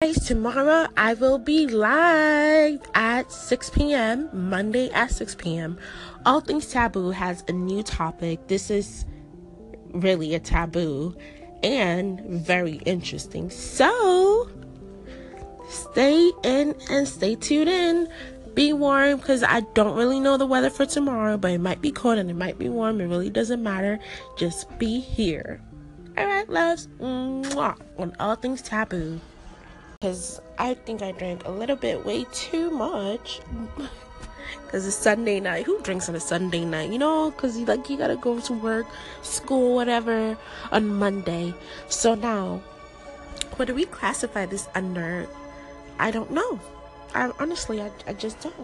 Guys, tomorrow I will be live at 6 p.m. Monday at 6 p.m. All Things Taboo has a new topic. This is really a taboo and very interesting. So stay in and stay tuned in. Be warm because I don't really know the weather for tomorrow, but it might be cold and it might be warm. It really doesn't matter. Just be here. All right, loves. Mwah, on All Things Taboo because I think I drank a little bit way too much. Because it's Sunday night. Who drinks on a Sunday night? You know, because you like you gotta go to work, school, whatever on Monday. So now, what do we classify this under? I don't know. I honestly, I, I just don't.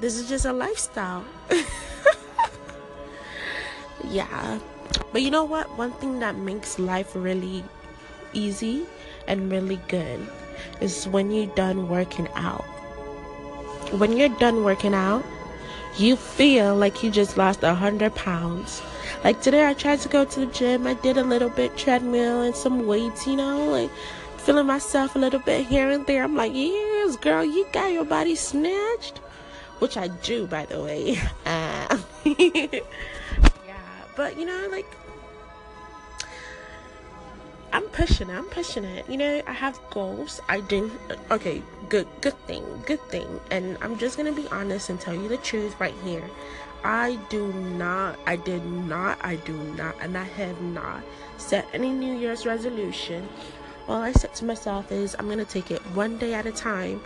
This is just a lifestyle. yeah. But you know what? One thing that makes life really easy and really good is when you're done working out. When you're done working out, you feel like you just lost a hundred pounds. Like today, I tried to go to the gym. I did a little bit treadmill and some weights, you know, like feeling myself a little bit here and there. I'm like, yes, girl, you got your body snatched, which I do, by the way. Uh, yeah, but you know, like pushing it. I'm pushing it. You know, I have goals. I didn't. Okay, good, good thing, good thing. And I'm just gonna be honest and tell you the truth right here. I do not. I did not. I do not, and I have not set any New Year's resolution. All I said to myself is I'm gonna take it one day at a time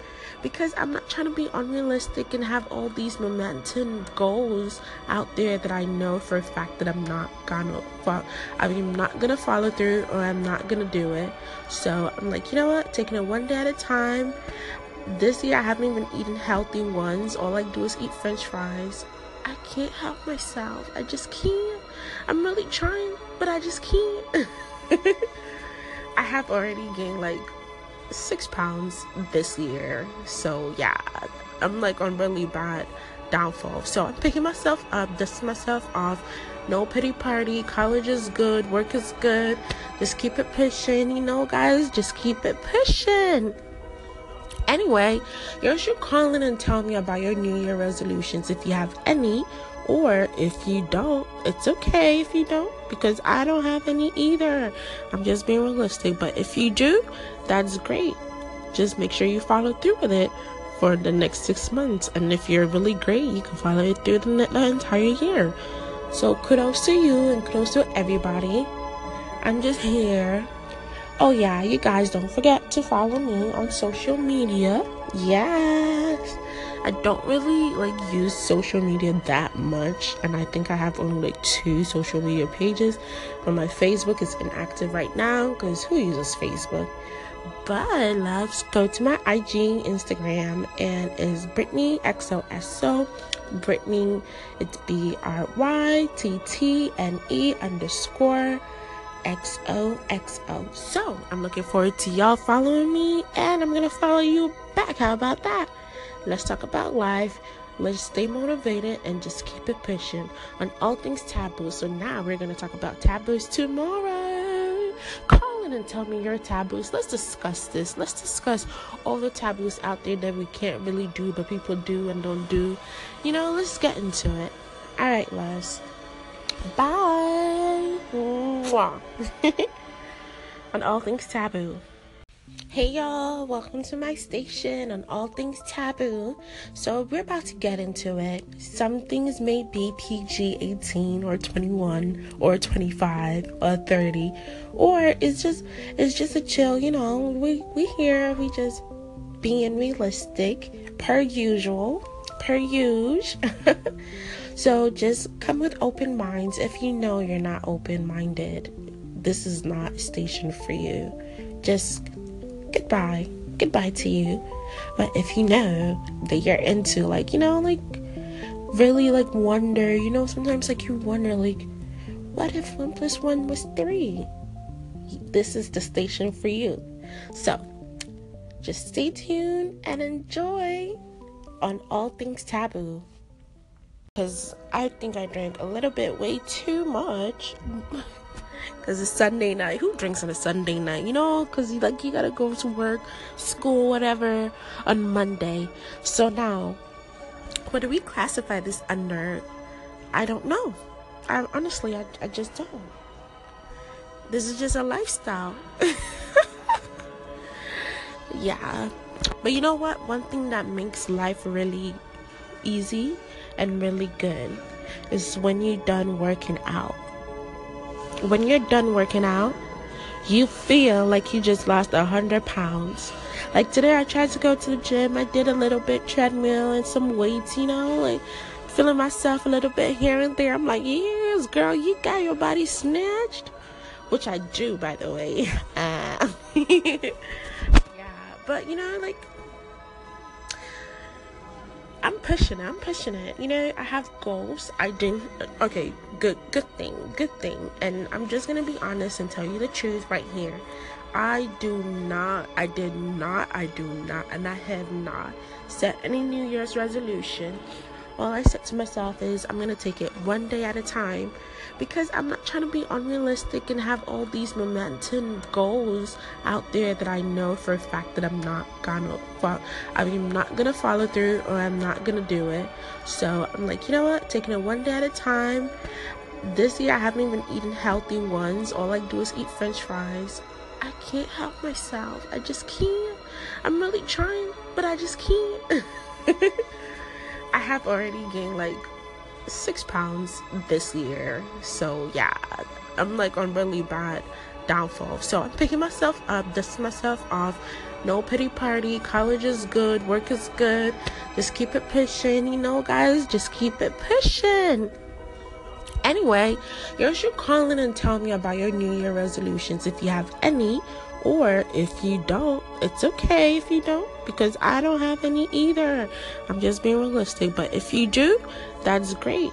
because I'm not trying to be unrealistic and have all these momentum goals out there that I know for a fact that I'm not gonna follow. I'm not gonna follow through or I'm not gonna do it. So I'm like, you know what? Taking it one day at a time. This year I haven't even eaten healthy ones. All I do is eat French fries. I can't help myself. I just can't. I'm really trying, but I just can't. I have already gained like six pounds this year. So yeah, I'm like on really bad downfall. So I'm picking myself up, dusting myself off. No pity party. College is good. Work is good. Just keep it pushing, you know, guys. Just keep it pushing. Anyway, you should call in and tell me about your New Year resolutions if you have any. Or if you don't, it's okay if you don't, because I don't have any either. I'm just being realistic. But if you do, that's great. Just make sure you follow through with it for the next six months. And if you're really great, you can follow it through the, the entire year. So kudos to you and kudos to everybody. I'm just here. Oh, yeah, you guys don't forget to follow me on social media. Yes. I don't really like use social media that much, and I think I have only like two social media pages. But my Facebook is inactive right now because who uses Facebook? But loves go to my IG, Instagram, and is Brittany XOXO. Brittany, it's B R Y T T N E underscore XOXO. So I'm looking forward to y'all following me, and I'm gonna follow you back. How about that? Let's talk about life. Let's stay motivated and just keep it pushing on all things taboo. So now we're gonna talk about taboos tomorrow. In and tell me your taboos. Let's discuss this. Let's discuss all the taboos out there that we can't really do, but people do and don't do. You know, let's get into it. All right, Les. Bye. on all things taboo. Hey y'all, welcome to my station on all things taboo. So, we're about to get into it. Some things may be PG 18 or 21 or 25 or 30 or it's just it's just a chill, you know. We we here, we just being realistic per usual, per usual. so, just come with open minds if you know you're not open-minded. This is not station for you. Just goodbye. Goodbye to you. But if you know that you're into, like, you know, like, really, like, wonder, you know, sometimes, like, you wonder, like, what if one plus one was three? This is the station for you. So, just stay tuned and enjoy on All Things Taboo. Because I think I drank a little bit way too much. because it's Sunday night. Who drinks on a Sunday night? You know, because you like you gotta go to work, school, whatever on Monday. So now, what do we classify this under? I don't know. I honestly, I, I just don't. This is just a lifestyle. yeah. But you know what? One thing that makes life really easy and really good is when you're done working out. When you're done working out, you feel like you just lost a hundred pounds. Like today, I tried to go to the gym. I did a little bit treadmill and some weights, you know, like feeling myself a little bit here and there. I'm like, yes, girl, you got your body snatched, which I do, by the way. Uh, yeah, but you know, like I'm pushing it. I'm pushing it. You know, I have goals. I didn't. Okay, good, good thing, good thing. And I'm just gonna be honest and tell you the truth right here. I do not. I did not. I do not, and I have not set any New Year's resolution all I said to myself is I'm gonna take it one day at a time because I'm not trying to be unrealistic and have all these momentum goals out there that I know for a fact that I'm not gonna follow. I'm not gonna follow through or I'm not gonna do it. So I'm like, you know what? Taking it one day at a time. This year I haven't even eaten healthy ones. All I do is eat French fries. I can't help myself. I just can't. I'm really trying, but I just can't. I have already gained like six pounds this year. So yeah, I'm like on really bad downfall. So I'm picking myself up, dusting myself off. No pity party. College is good. Work is good. Just keep it pushing. You know, guys, just keep it pushing. Anyway, you should call in and tell me about your New Year resolutions if you have any. Or if you don't, it's okay if you don't because I don't have any either. I'm just being realistic. But if you do, that's great.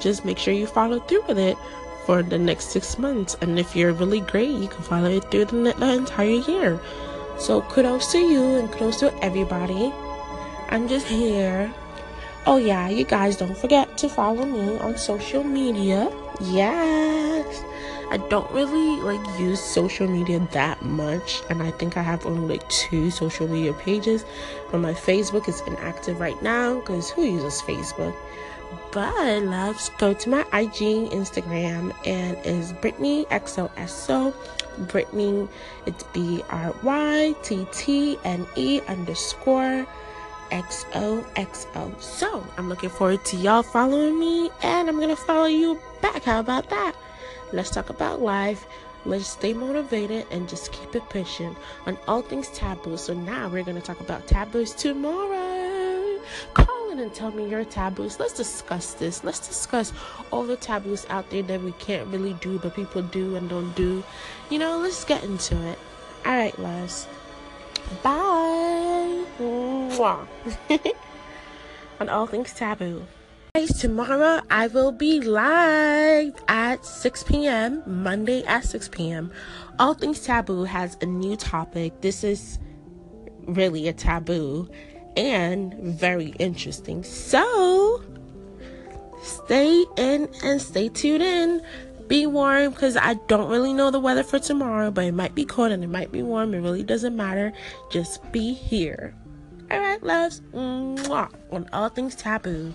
Just make sure you follow through with it for the next six months. And if you're really great, you can follow it through the, the entire year. So kudos to you and kudos to everybody. I'm just here. Oh, yeah, you guys don't forget to follow me on social media. Yes. I don't really like use social media that much, and I think I have only like two social media pages. But my Facebook is inactive right now because who uses Facebook? But let's go to my IG, Instagram, and is Brittany XOXO. Brittany, it's B R Y T T N E underscore XOXO. So I'm looking forward to y'all following me, and I'm gonna follow you back. How about that? Let's talk about life. Let's stay motivated and just keep it pushing on all things taboo. So now we're going to talk about taboos tomorrow. Call in and tell me your taboos. Let's discuss this. Let's discuss all the taboos out there that we can't really do, but people do and don't do. You know, let's get into it. All right, loves. Bye. on all things taboo tomorrow I will be live at 6 p.m. Monday at 6 p.m. All Things Taboo has a new topic. This is really a taboo and very interesting. So stay in and stay tuned in. Be warm because I don't really know the weather for tomorrow, but it might be cold and it might be warm. It really doesn't matter. Just be here. All right, loves. Mwah, on all things taboo.